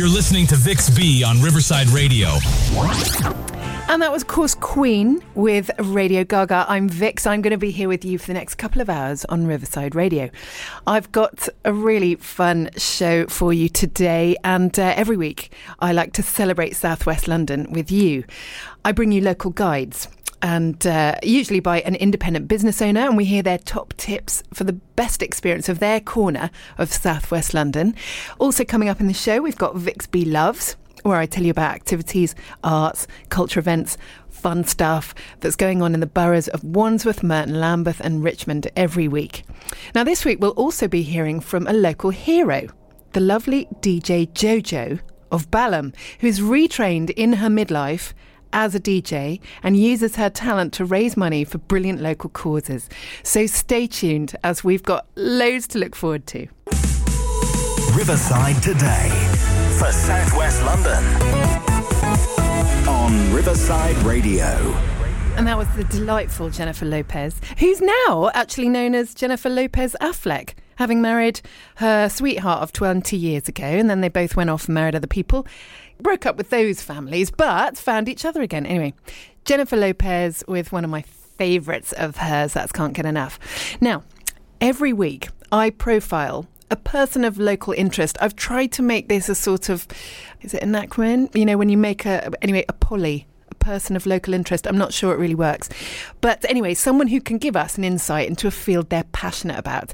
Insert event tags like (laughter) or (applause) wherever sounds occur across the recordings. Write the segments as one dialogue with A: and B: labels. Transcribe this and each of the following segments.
A: You're listening to Vix B on Riverside Radio.
B: And that was, of course, Queen with Radio Gaga. I'm Vix. I'm going to be here with you for the next couple of hours on Riverside Radio. I've got a really fun show for you today, and uh, every week I like to celebrate Southwest London with you. I bring you local guides and uh, usually by an independent business owner, and we hear their top tips for the best experience of their corner of southwest London. Also, coming up in the show, we've got Vix B Loves, where I tell you about activities, arts, culture events, fun stuff that's going on in the boroughs of Wandsworth, Merton, Lambeth, and Richmond every week. Now, this week, we'll also be hearing from a local hero, the lovely DJ Jojo of Balham, who's retrained in her midlife as a DJ and uses her talent to raise money for brilliant local causes. So stay tuned as we've got loads to look forward to.
C: Riverside today for Southwest London on Riverside Radio.
B: And that was the delightful Jennifer Lopez, who's now actually known as Jennifer Lopez Affleck, having married her sweetheart of 20 years ago. And then they both went off and married other people broke up with those families, but found each other again. Anyway, Jennifer Lopez with one of my favourites of hers, that's Can't Get Enough. Now, every week I profile a person of local interest. I've tried to make this a sort of, is it an acronym? You know, when you make a, anyway, a a person of local interest. I'm not sure it really works. But anyway, someone who can give us an insight into a field they're passionate about.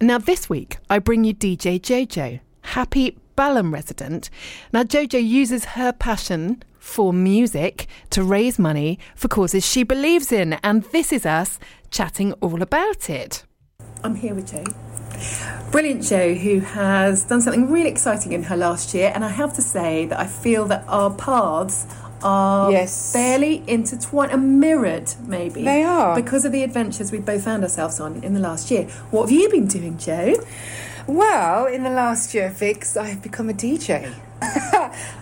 B: Now, this week, I bring you DJ Jojo. Happy Balham resident. Now, Jojo uses her passion for music to raise money for causes she believes in, and this is us chatting all about it. I'm here with Jo. Brilliant Jo, who has done something really exciting in her last year, and I have to say that I feel that our paths are
D: yes.
B: fairly intertwined and mirrored, maybe.
D: They are.
B: Because of the adventures we've both found ourselves on in the last year. What have you been doing, Jo?
D: Well, in the last year, Vix, I have become a DJ.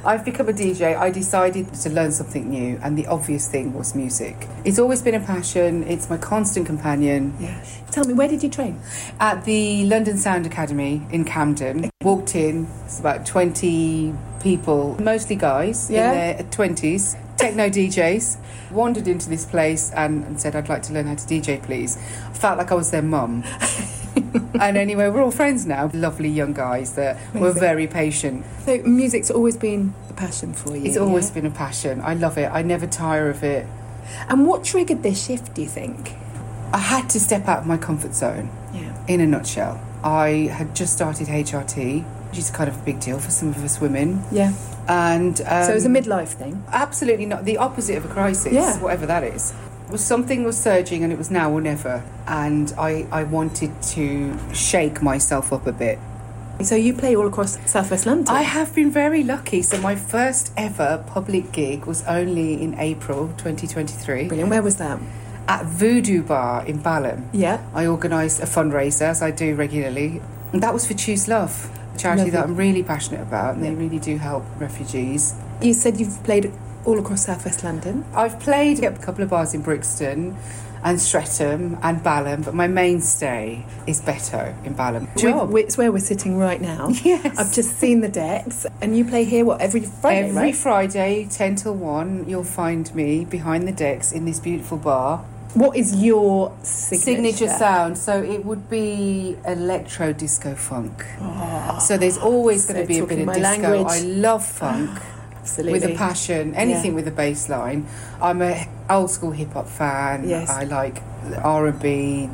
D: I've become a DJ. (laughs) I decided to learn something new, and the obvious thing was music. It's always been a passion, it's my constant companion.
B: Yeah. Tell me, where did you train?
D: At the London Sound Academy in Camden. Walked in, it's about 20 people, mostly guys
B: yeah.
D: in their 20s, techno DJs. Wandered into this place and, and said, I'd like to learn how to DJ, please. I felt like I was their mum. (laughs) and anyway, we're all friends now. Lovely young guys that Amazing. were very patient.
B: So music's always been a passion for you.
D: It's always yeah? been a passion. I love it. I never tire of it.
B: And what triggered this shift? Do you think?
D: I had to step out of my comfort zone.
B: Yeah.
D: In a nutshell, I had just started HRT, which is kind of a big deal for some of us women.
B: Yeah.
D: And um,
B: so it was a midlife thing.
D: Absolutely not. The opposite of a crisis.
B: Yeah.
D: Whatever that is was something was surging and it was now or never and I, I wanted to shake myself up a bit.
B: So you play all across southwest london?
D: I have been very lucky. So my first ever public gig was only in april 2023
B: brilliant. Where was that?
D: At voodoo bar in balham.
B: Yeah.
D: I organised a fundraiser as i do regularly. And that was for choose love a charity Lovely. that i'm really passionate about and yeah. they really do help refugees.
B: You said you've played all across southwest London?
D: I've played at a couple of bars in Brixton and Streatham and Balham, but my mainstay is Beto in Balham. Job.
B: It's where we're sitting right now. (laughs)
D: Yes.
B: I've just seen the decks, and you play here, what, every Friday?
D: Every
B: right?
D: Friday, 10 till 1, you'll find me behind the decks in this beautiful bar.
B: What is your signature?
D: signature sound? So it would be electro disco funk.
B: Oh,
D: so there's always going to be a bit of disco.
B: Language.
D: I love funk. (gasps) (laughs)
B: Absolutely.
D: With a passion, anything yeah. with a bass line. I'm a old school hip hop fan.
B: Yes.
D: I like R and B,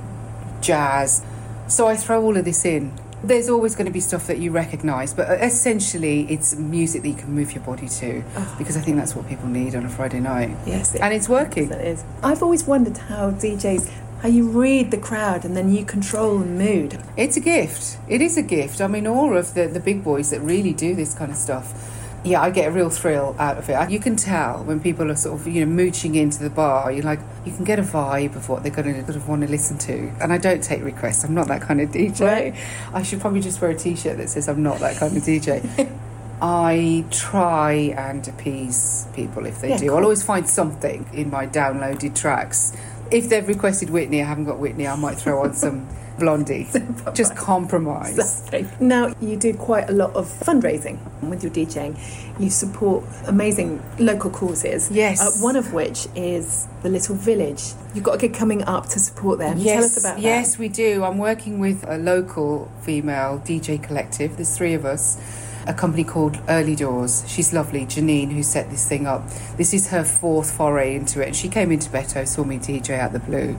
D: jazz. So I throw all of this in. There's always going to be stuff that you recognise, but essentially it's music that you can move your body to oh. because I think that's what people need on a Friday night.
B: Yes,
D: and it's working.
B: It is. I've always wondered how DJs how you read the crowd and then you control the mood.
D: It's a gift. It is a gift. I mean, all of the, the big boys that really do this kind of stuff yeah, I get a real thrill out of it. You can tell when people are sort of, you know, mooching into the bar, you're like, you can get a vibe of what they're going to sort of want to listen to. And I don't take requests. I'm not that kind of (laughs) DJ.
B: Right.
D: I should probably just wear a t-shirt that says I'm not that kind of DJ. (laughs) I try and appease people if they
B: yeah,
D: do.
B: cool.
D: I'll always find something in my downloaded tracks. If they've requested Whitney, I haven't got Whitney, I might throw on some Blondie. (laughs) Just compromise.
B: Exactly. Now, you do quite a lot of fundraising with your DJing. You support amazing local causes.
D: Yes.
B: Uh, one of which is the Little Village. You've got a gig coming up to support them.
D: Yes,
B: Tell us about that.
D: yes, we do. I'm working with a local female DJ collective. There's three of us. A company called Early Doors. She's lovely, Janine, who set this thing up. This is her fourth foray into it. She came into Beto, saw me DJ out the blue,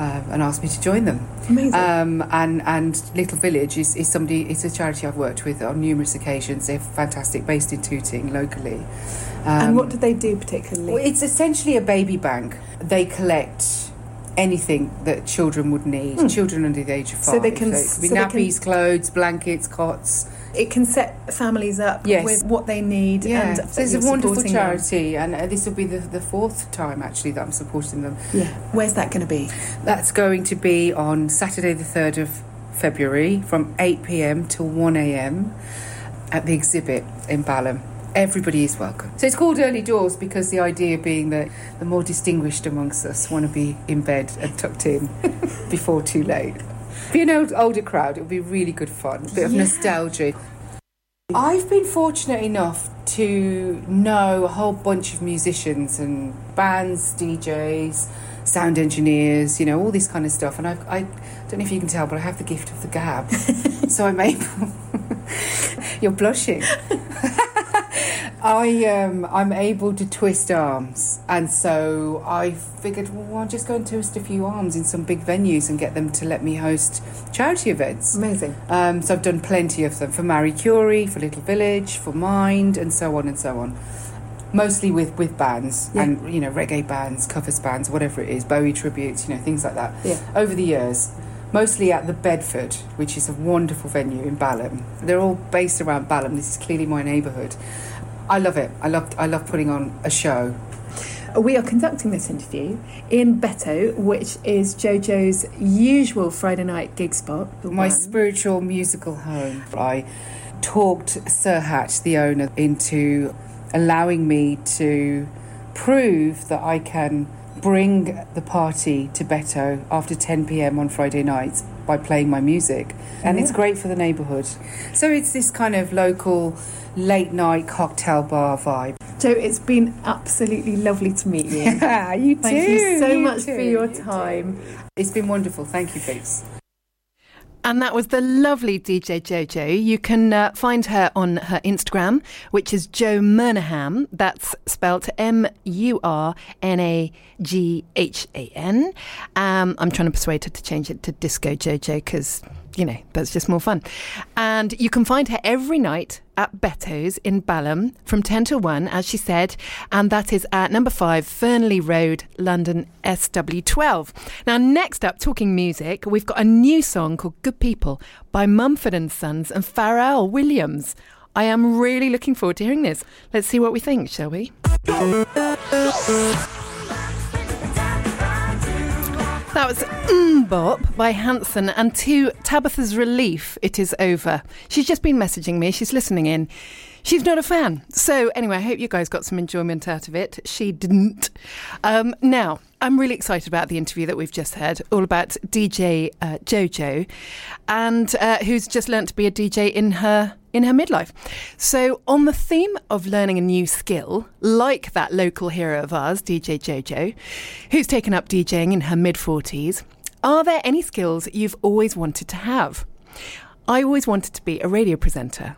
D: um, and asked me to join them.
B: Amazing.
D: Um, and and Little Village is, is somebody. It's a charity I've worked with on numerous occasions. They're fantastic, based in Tooting locally.
B: and
D: Um,
B: what do they do particularly?
D: well, it's essentially a baby bank. They collect anything that children would need. Children under the age of five.
B: Hmm. So they can-
D: it could be
B: so they can-
D: nappies, clothes, blankets, cots.
B: It can set families up
D: Yes.
B: with what they need.
D: Yeah,
B: and
D: so it's a wonderful
B: supporting them.
D: charity, and uh, this will be the, the fourth time actually that I'm supporting them.
B: Yeah. Where's that going to be?
D: That's going to be on Saturday, the 3rd of February from 8 pm till 1 am at the exhibit in Balham. Everybody is welcome. So it's called Early Doors because the idea being that the more distinguished amongst us want to be in bed and tucked in (laughs) before too late. Be an old, older crowd, It would be really good fun, a bit of
B: Yeah.
D: nostalgia. I've been fortunate enough to know a whole bunch of musicians and bands, DJs, sound engineers, you know, all this kind of stuff. And I, I don't know if you can tell, but I have the gift of the gab. (laughs) so I'm able. (laughs) You're blushing. (laughs) I um, I'm able to twist arms, and so I figured, well, I'll just go and twist a few arms in some big venues and get them to let me host charity events.
B: Amazing.
D: Um, so I've done plenty of them for Marie Curie, for Little Village, for Mind, and so on and so on. Mostly with, with bands
B: Yeah.
D: and you know reggae bands, covers bands, whatever it is, Bowie tributes, you know things like that.
B: Yeah.
D: Over the years, mostly at the Bedford, which is a wonderful venue in Balham. They're all based around Balham. This is clearly my neighbourhood. I love it. I love I love putting on a show.
B: We are conducting this interview in Beto, which is Jojo's usual Friday night gig spot.
D: My
B: one.
D: spiritual musical home. I talked Sir Hatch, the owner, into allowing me to prove that I can bring the party to Beto after 10 pm on Friday nights by playing my music. And it's great for the neighbourhood. So it's this kind of local late night cocktail bar vibe.
B: Joe, it's been absolutely lovely to meet you. (laughs)
D: Yeah, you
B: Thank
D: too, Thank
B: you so
D: you
B: much
D: too,
B: for your
D: you
B: time.
D: It's been wonderful. Thank you, Beats.
B: And that was the lovely DJ Jojo. You can uh, find her on her Instagram, which is Joe Murnaghan. That's spelt M U R N A G H A N. Um, I'm trying to persuade her to change it to Disco Jojo because, you know, that's just more fun. And you can find her every night at Beto's in Balham from 10 to 1, as she said, and that is at number 5 Fernlea Road, London, SW12. Now, next up, talking music, we've got a new song called Good People by Mumford and Sons and Pharrell Williams. I am really looking forward to hearing this. Let's see what we think, shall we? That was mm Bop by Hanson, and to Tabitha's relief, it is over. She's just been messaging me, she's listening in. She's not a fan. So, anyway, I hope you guys got some enjoyment out of it. She didn't. Um, now, I'm really excited about the interview that we've just had, all about DJ uh, Jojo, and uh, who's just learnt to be a DJ in her in her midlife. So, on the theme of learning a new skill, like that local hero of ours, DJ Jojo, who's taken up DJing in her mid 40s, are there any skills you've always wanted to have? I always wanted to be a radio presenter.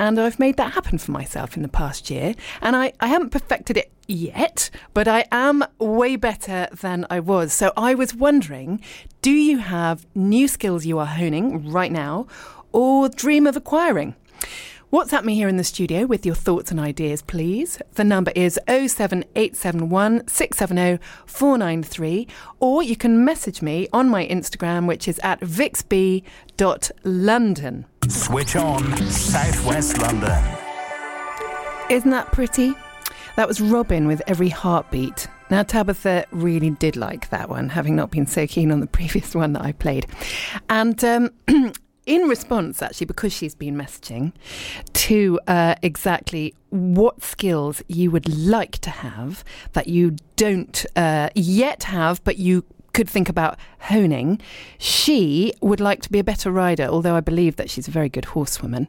B: And I've made that happen for myself in the past year. And I, I haven't perfected it yet, but I am way better than I was. So I was wondering do you have new skills you are honing right now or dream of acquiring? WhatsApp me here in the studio with your thoughts and ideas, please. The number is 07871 670 493, or you can message me on my Instagram, which is at vixb.london.
C: Switch on Southwest London.
B: Isn't that pretty? That was Robyn with Every Heartbeat. Now, Tabitha really did like that one, having not been so keen on the (laughs) previous one that I played. And um, (clears throat) in response, actually, because she's been messaging to uh, exactly what skills you would like to have that you don't uh, yet have, but you could think about honing. She would like to be a better rider, although I believe that she's a very good horsewoman.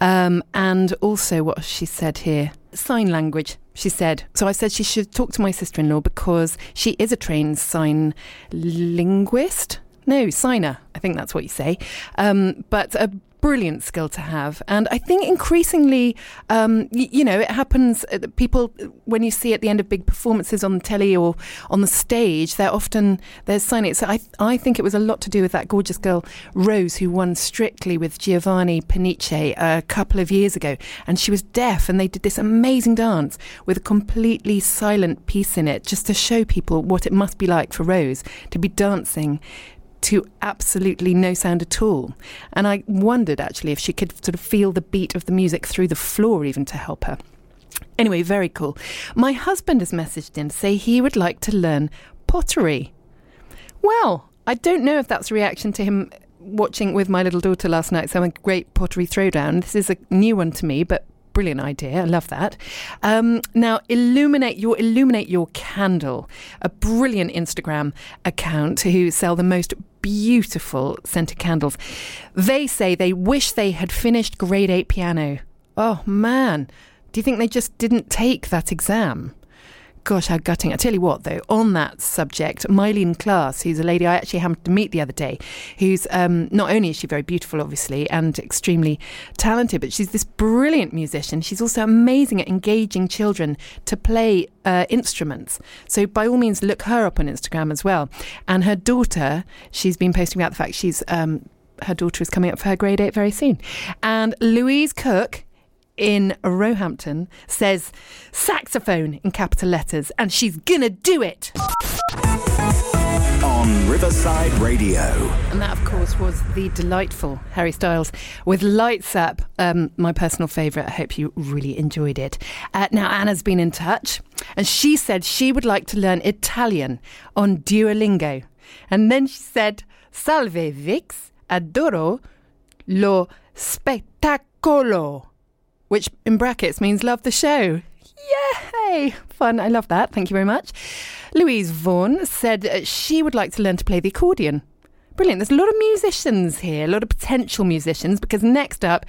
B: Um, and also, what she said here sign language, she said. So I said she should talk to my sister in law because she is a trained sign linguist. No, signer. I think that's what you say. Um, but a brilliant skill to have. And I think increasingly, um, y- you know, it happens. Uh, people, when you see at the end of big performances on telly or on the stage, they're often they're signing. So I, I think it was a lot to do with that gorgeous girl Rose, who won Strictly with Giovanni Pernice a couple of years ago, and she was deaf, and they did this amazing dance with a completely silent piece in it, just to show people what it must be like for Rose to be dancing to absolutely no sound at all. And I wondered actually if she could sort of feel the beat of the music through the floor even to help her. Anyway, very cool. My husband has messaged in to say he would like to learn pottery. Well, I don't know if that's a reaction to him watching with my little daughter last night some great pottery throwdown. This is a new one to me, but brilliant idea. I love that. Um, now, illuminate your illuminate your candle. A brilliant Instagram account who sell the most beautiful scented candles. They say they wish they had finished grade eight piano. Oh man, do you think they just didn't take that exam? Gosh, how gutting. I tell you what, though, on that subject, Myleene Klass, who's a lady I actually happened to meet the other day, who's um, not only is she very beautiful, obviously, and extremely talented, but she's this brilliant musician. She's also amazing at engaging children to play uh, instruments. So, by all means, look her up on Instagram as well. And her daughter, she's been posting about the fact she's. Um, her daughter is coming up for her grade eight very soon. And Louise Cook in Roehampton says saxophone in capital letters, and she's gonna do it.
C: On Riverside Radio.
B: And that, of course, was the delightful Harry Styles with Lights Up, um, my personal favourite. I hope you really enjoyed it. Uh, now, Anna's been in touch, and she said she would like to learn Italian on Duolingo. And then she said, Salve Vix, adoro lo spettacolo which in brackets means love the show. Yay! Fun. I love that. Thank you very much. Louise Vaughan said uh, she would like to learn to play the accordion. Brilliant. There's a lot of musicians here, a lot of potential musicians, because next up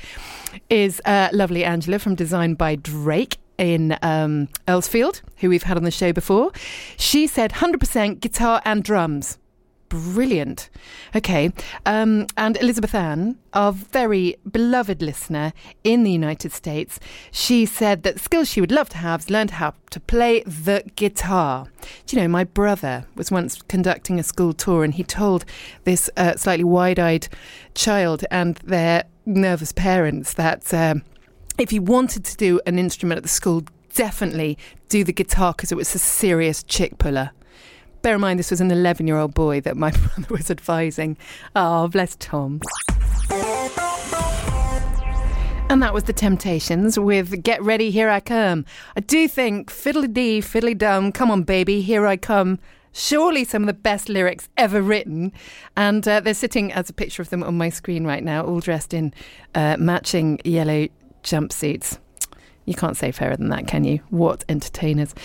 B: is uh, lovely Angela from Design by Drake in um, Earlsfield, who we've had on the show before. She said 100% guitar and drums brilliant. Okay. Um, and Elizabeth Ann, our very beloved listener in the United States, she said that skills she would love to have is learn how to play the guitar. Do you know, my brother was once conducting a school tour and he told this uh, slightly wide eyed child and their nervous parents that um, if he wanted to do an instrument at the school, definitely do the guitar because it was a serious chick puller. Bear in mind, this was an 11 year old boy that my (laughs) brother was advising. Oh, bless Tom. And that was The Temptations with Get Ready, Here I Come. I do think fiddly dee, fiddly dum, come on, baby, here I come. Surely some of the best lyrics ever written. And uh, they're sitting as a picture of them on my screen right now, all dressed in uh, matching yellow jumpsuits. You can't say fairer than that, can you? What entertainers.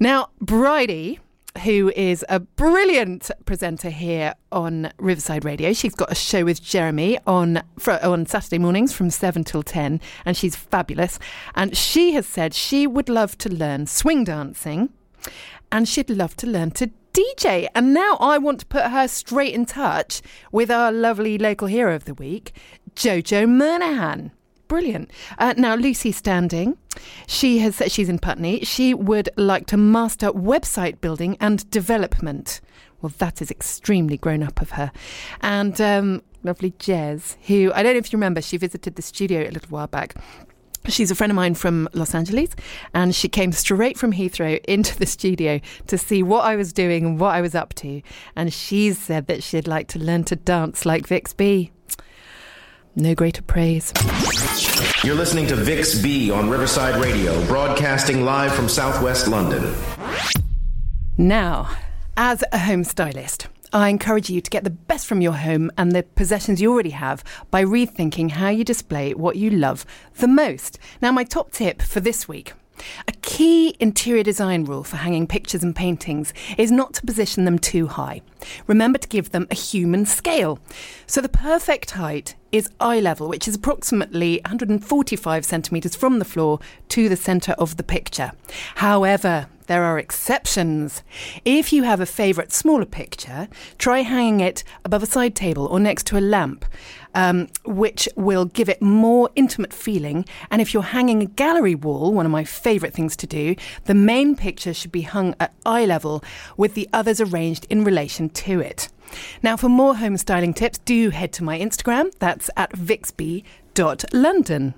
B: Now, Bridie who is a brilliant presenter here on Riverside Radio. She's got a show with Jeremy on for, on Saturday mornings from 7 till 10, and she's fabulous. And she has said she would love to learn swing dancing and she'd love to learn to DJ. And now I want to put her straight in touch with our lovely local hero of the week, Jojo Murnaghan. Brilliant. Uh, now, Lucy Standing, she has said she's in Putney. She would like to master website building and development. Well, that is extremely grown up of her. And um, lovely Jez, who I don't know if you remember, she visited the studio a little while back. She's a friend of mine from Los Angeles, and she came straight from Heathrow into the studio to see what I was doing and what I was up to. And she said that she'd like to learn to dance like Vix B. No greater praise.
E: You're listening to Vix B on Riverside Radio, broadcasting live from southwest London.
B: Now, as a home stylist, I encourage you to get the best from your home and the possessions you already have by rethinking how you display what you love the most. Now, my top tip for this week a key interior design rule for hanging pictures and paintings is not to position them too high. Remember to give them a human scale. So the perfect height is eye level, which is approximately 145 centimetres from the floor to the centre of the picture. However, there are exceptions. If you have a favourite smaller picture, try hanging it above a side table or next to a lamp, um, which will give it more intimate feeling. And if you're hanging a gallery wall, one of my favourite things to do, the main picture should be hung at eye level with the others arranged in relation to it. Now, for more home styling tips, do head to my Instagram. That's at vixb.london.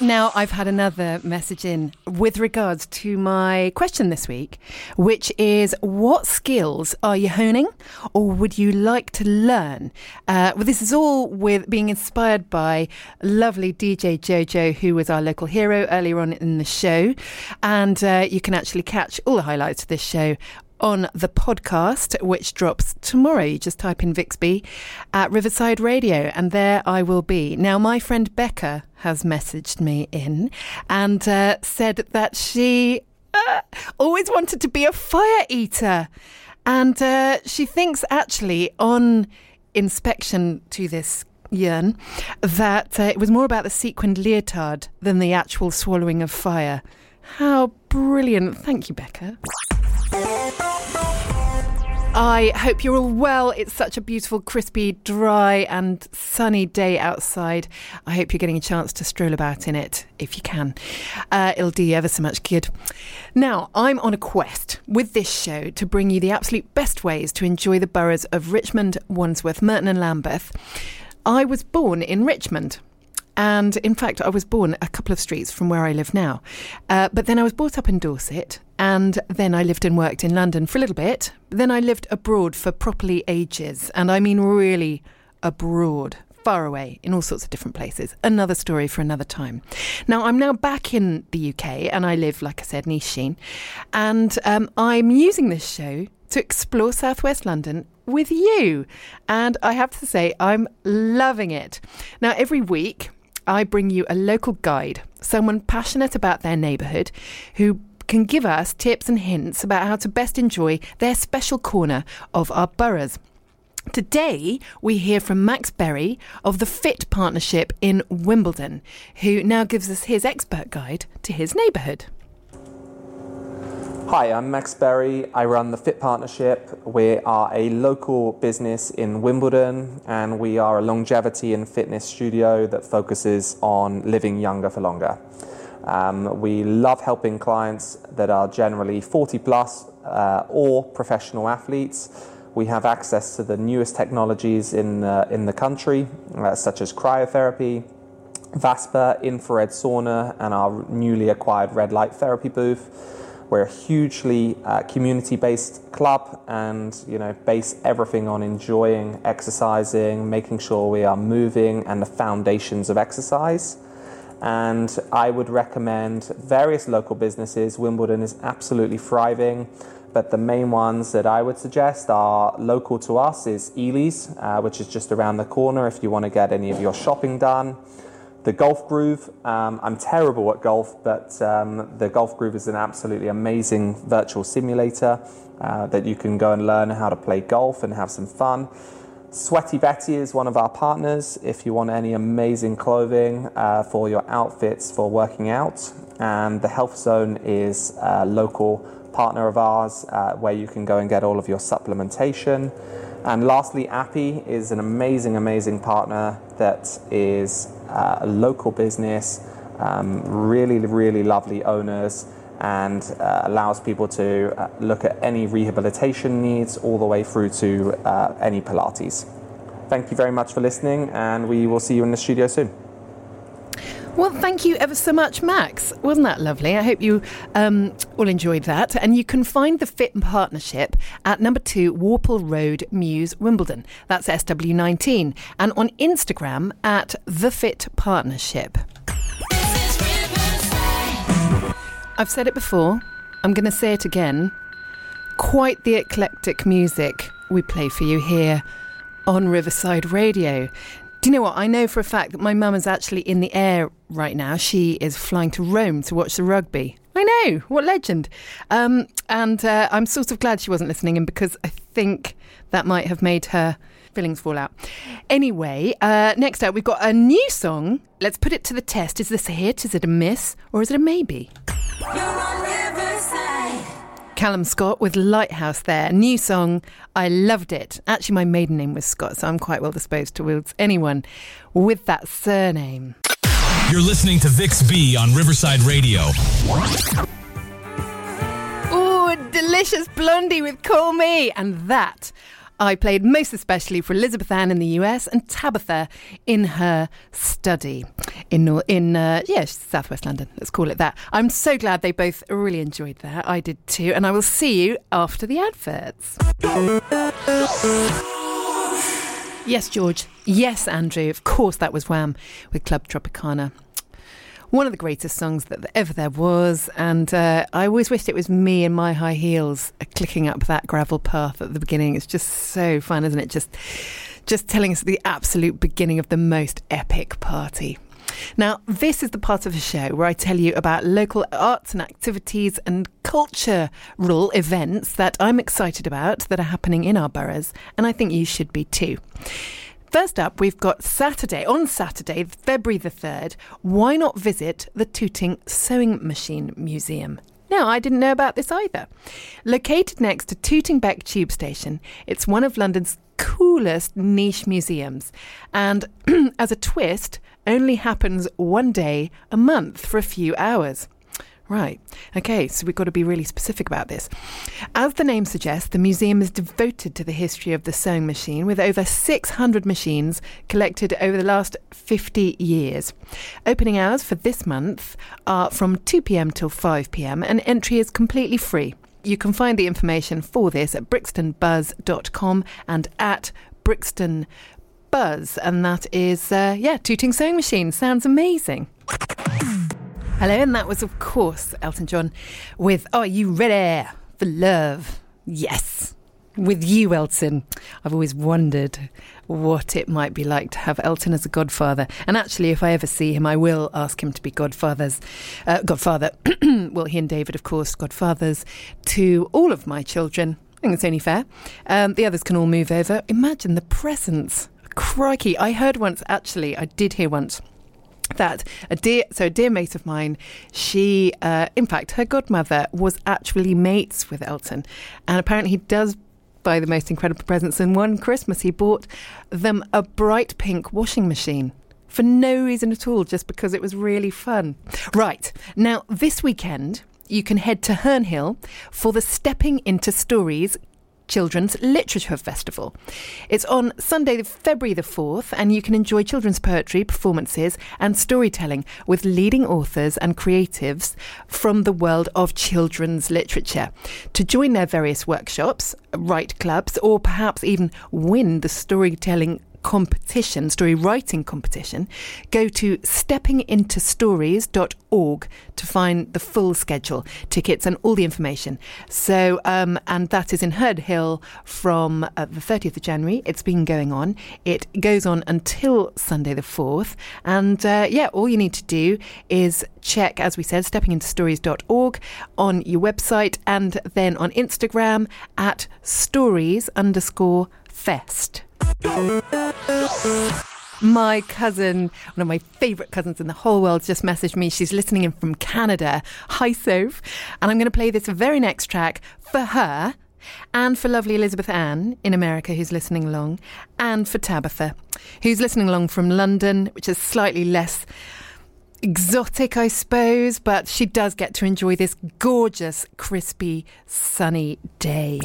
B: Now, I've had another message in with regards to my question this week, which is what skills are you honing or would you like to learn? Uh, well, this is all with being inspired by lovely DJ Jojo, who was our local hero earlier on in the show. And uh, you can actually catch all the highlights of this show on the podcast, which drops tomorrow. You just type in Vix B at Riverside Radio, and there I will be. Now, my friend Becca has messaged me in and uh, said that she uh, always wanted to be a fire eater. And uh, she thinks actually on inspection to this yearn that uh, it was more about the sequined leotard than the actual swallowing of fire. How brilliant. Thank you, Becca. I hope you're all well. It's such a beautiful, crispy, dry, and sunny day outside. I hope you're getting a chance to stroll about in it if you can. Uh, it'll do you ever so much good. Now, I'm on a quest with this show to bring you the absolute best ways to enjoy the boroughs of Richmond, Wandsworth, Merton, and Lambeth. I was born in Richmond. And in fact, I was born a couple of streets from where I live now. Uh, but then I was brought up in Dorset, and then I lived and worked in London for a little bit. Then I lived abroad for properly ages, and I mean really abroad. Far away in all sorts of different places. Another story for another time. Now, I'm now back in the UK and I live, like I said, in East Sheen. And um, I'm using this show to explore southwest London with you. And I have to say, I'm loving it. Now, every week, I bring you a local guide, someone passionate about their neighbourhood who can give us tips and hints about how to best enjoy their special corner of our boroughs. Today, we hear from Max Berry of the Fit Partnership in Wimbledon, who now gives us his expert guide to his neighbourhood.
F: Hi, I'm Max Berry. I run the Fit Partnership. We are a local business in Wimbledon and we are a longevity and fitness studio that focuses on living younger for longer. Um, we love helping clients that are generally 40 plus uh, or professional athletes. We have access to the newest technologies in, uh, in the country, uh, such as cryotherapy, VASPER, infrared sauna, and our newly acquired red light therapy booth. We're a hugely uh, community-based club, and you know, base everything on enjoying exercising, making sure we are moving, and the foundations of exercise. And I would recommend various local businesses. Wimbledon is absolutely thriving, but the main ones that I would suggest are local to us is Ely's, uh, which is just around the corner if you want to get any of your shopping done. The Golf Groove, um, I'm terrible at golf, but um, the Golf Groove is an absolutely amazing virtual simulator uh, that you can go and learn how to play golf and have some fun. Sweaty Betty is one of our partners if you want any amazing clothing uh, for your outfits for working out. And the Health Zone is a local partner of ours uh, where you can go and get all of your supplementation. And lastly, Appy is an amazing, amazing partner that is uh, a local business, um, really, really lovely owners, and uh, allows people to uh, look at any rehabilitation needs all the way through to uh, any Pilates. Thank you very much for listening, and we will see you in the studio soon.
B: Well, thank you ever so much, Max. Wasn't that lovely? I hope you um, all enjoyed that. And you can find the Fit Partnership at number two Warple Road, Mews, Wimbledon. That's SW19. And on Instagram at The Fit Partnership. I've said it before. I'm going to say it again. Quite the eclectic music we play for you here on Riverside Radio. Do you know what? I know for a fact that my mum is actually in the air right now. She is flying to Rome to watch the rugby. I know, what legend. Um, and uh, I'm sort of glad she wasn't listening in because I think that might have made her feelings fall out. Anyway, uh, next up, we've got a new song. Let's put it to the test. Is this a hit? Is it a miss? Or is it a maybe? Callum Scott with Lighthouse there. New song. I loved it. Actually, my maiden name was Scott, so I'm quite well disposed towards anyone with that surname.
A: You're listening to Vix B on Riverside Radio.
B: Ooh, delicious blondie with Call Me. And that I played most especially for Elizabeth Ann in the US and Tabitha in her study in in uh, yeah Southwest London. Let's call it that. I'm so glad they both really enjoyed that. I did too, and I will see you after the adverts. Yes, George. Yes, Andrew. Of course, that was Wham with Club Tropicana one of the greatest songs that ever there was. And uh, I always wished it was me in my high heels uh, clicking up that gravel path at the beginning. It's just so fun, isn't it? Just, just telling us the absolute beginning of the most epic party. Now, this is the part of the show where I tell you about local arts and activities and cultural events that I'm excited about that are happening in our boroughs, and I think you should be too. First up, we've got Saturday. On Saturday, February the 3rd, why not visit the Tooting Sewing Machine Museum? Now, I didn't know about this either. Located next to Tooting Bec Tube Station, it's one of London's coolest niche museums. And (clears throat) as a twist, only happens one day a month for a few hours. Right. Okay, so we've got to be really specific about this. As the name suggests, the museum is devoted to the history of the sewing machine with over 600 machines collected over the last 50 years. Opening hours for this month are from 2 pm till 5 pm and entry is completely free. You can find the information for this at brixtonbuzz.com and at Brixton Buzz, and that is, uh, yeah, Tooting Sewing Machine. Sounds amazing. Hello, and that was, of course, Elton John with Are You Ready for Love? Yes. With you, Elton. I've always wondered what it might be like to have Elton as a godfather. And actually, if I ever see him, I will ask him to be godfathers. Uh, godfather. (clears throat) well, he and David, of course, godfathers to all of my children. I think it's only fair. Um, the others can all move over. Imagine the presents. Crikey. I heard once, actually, I did hear once that a dear so a dear mate of mine she uh, in fact her godmother was actually mates with elton. And apparently he does buy the most incredible presents. And one christmas he bought them a bright pink washing machine for no reason at all just because it was really fun. Right now this weekend you can head to Herne Hill for the Stepping into Stories Children's Literature Festival. It's on Sunday, February the 4th, and you can enjoy children's poetry, performances, and storytelling with leading authors and creatives from the world of children's literature. To join their various workshops, write clubs, or perhaps even win the storytelling competition, story writing competition, go to steppingintostories.org to find the full schedule, tickets, and all the information. So, um, and that is in Herne Hill from uh, the 30th of January. It's been going on. It goes on until Sunday the 4th. And uh, yeah, all you need to do is check, as we said, steppingintostories.org on your website and then on Instagram at stories underscore fest. My cousin, one of my favourite cousins in the whole world, just messaged me. She's listening in from Canada. Hi, Soph. And I'm going to play this very next track for her and for lovely Elizabeth Ann in America, who's listening along, and for Tabitha, who's listening along from London, which is slightly less exotic, I suppose, but she does get to enjoy this gorgeous, crispy, sunny day.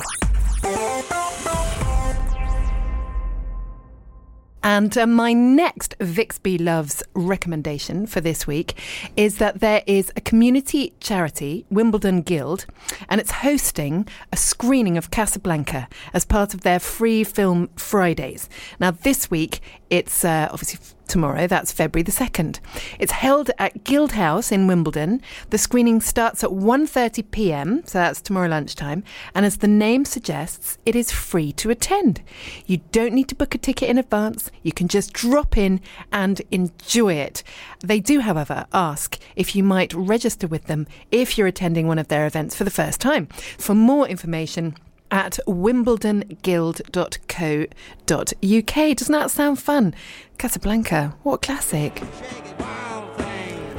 B: And uh, my next Vix B Loves recommendation for this week is that there is a community charity, Wimbledon Guild, and it's hosting a screening of Casablanca as part of their free film Fridays. Now, this week It's uh, obviously tomorrow, that's February the 2nd. It's held at Guild House in Wimbledon. The screening starts at 1:30 p.m., so that's tomorrow lunchtime, and as the name suggests, it is free to attend. You don't need to book a ticket in advance. You can just drop in and enjoy it. They do, however, ask if you might register with them if you're attending one of their events for the first time. For more information, at wimbledonguild.co.uk. Doesn't that sound fun? Casablanca, what a classic.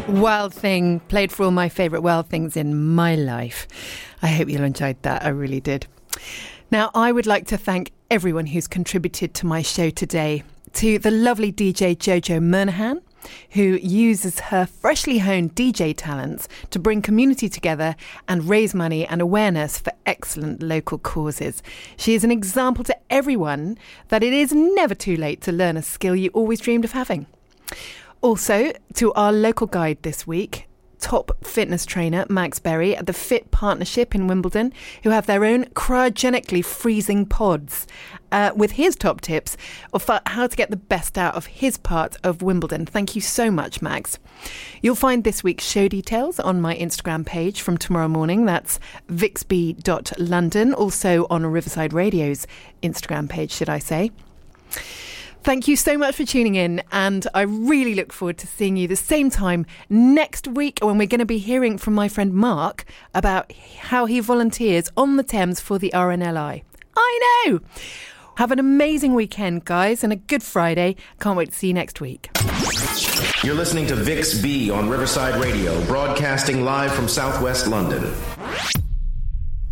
B: Wild Thing played for all my favourite wild things in my life. I hope you enjoyed that. I really did. Now, I would like to thank everyone who's contributed to my show today. To the lovely DJ Jojo Murnaghan, who uses her freshly honed DJ talents to bring community together and raise money and awareness for excellent local causes. She is an example to everyone that it is never too late to learn a skill you always dreamed of having. Also, to our local guide this week, top fitness trainer Max Berry at the Fit Partnership in Wimbledon, who have their own cryogenically freezing pods, uh, with his top tips of how to get the best out of his part of Wimbledon. Thank you so much, Max. You'll find this week's show details on my Instagram page from tomorrow morning. That's vixb.london, also on Riverside Radio's Instagram page, should I say. Thank you so much for tuning in, and I really look forward to seeing you the same time next week when we're going to be hearing from my friend Mark about how he volunteers on the Thames for the RNLI. I know! Have an amazing weekend, guys, and a good Friday. Can't wait to see you next week.
E: You're listening to Vix B on Riverside Radio, broadcasting live from southwest London.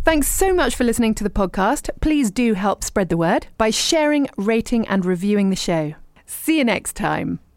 B: Thanks so much for listening to the podcast. Please do help spread the word by sharing, rating, and reviewing the show. See you next time.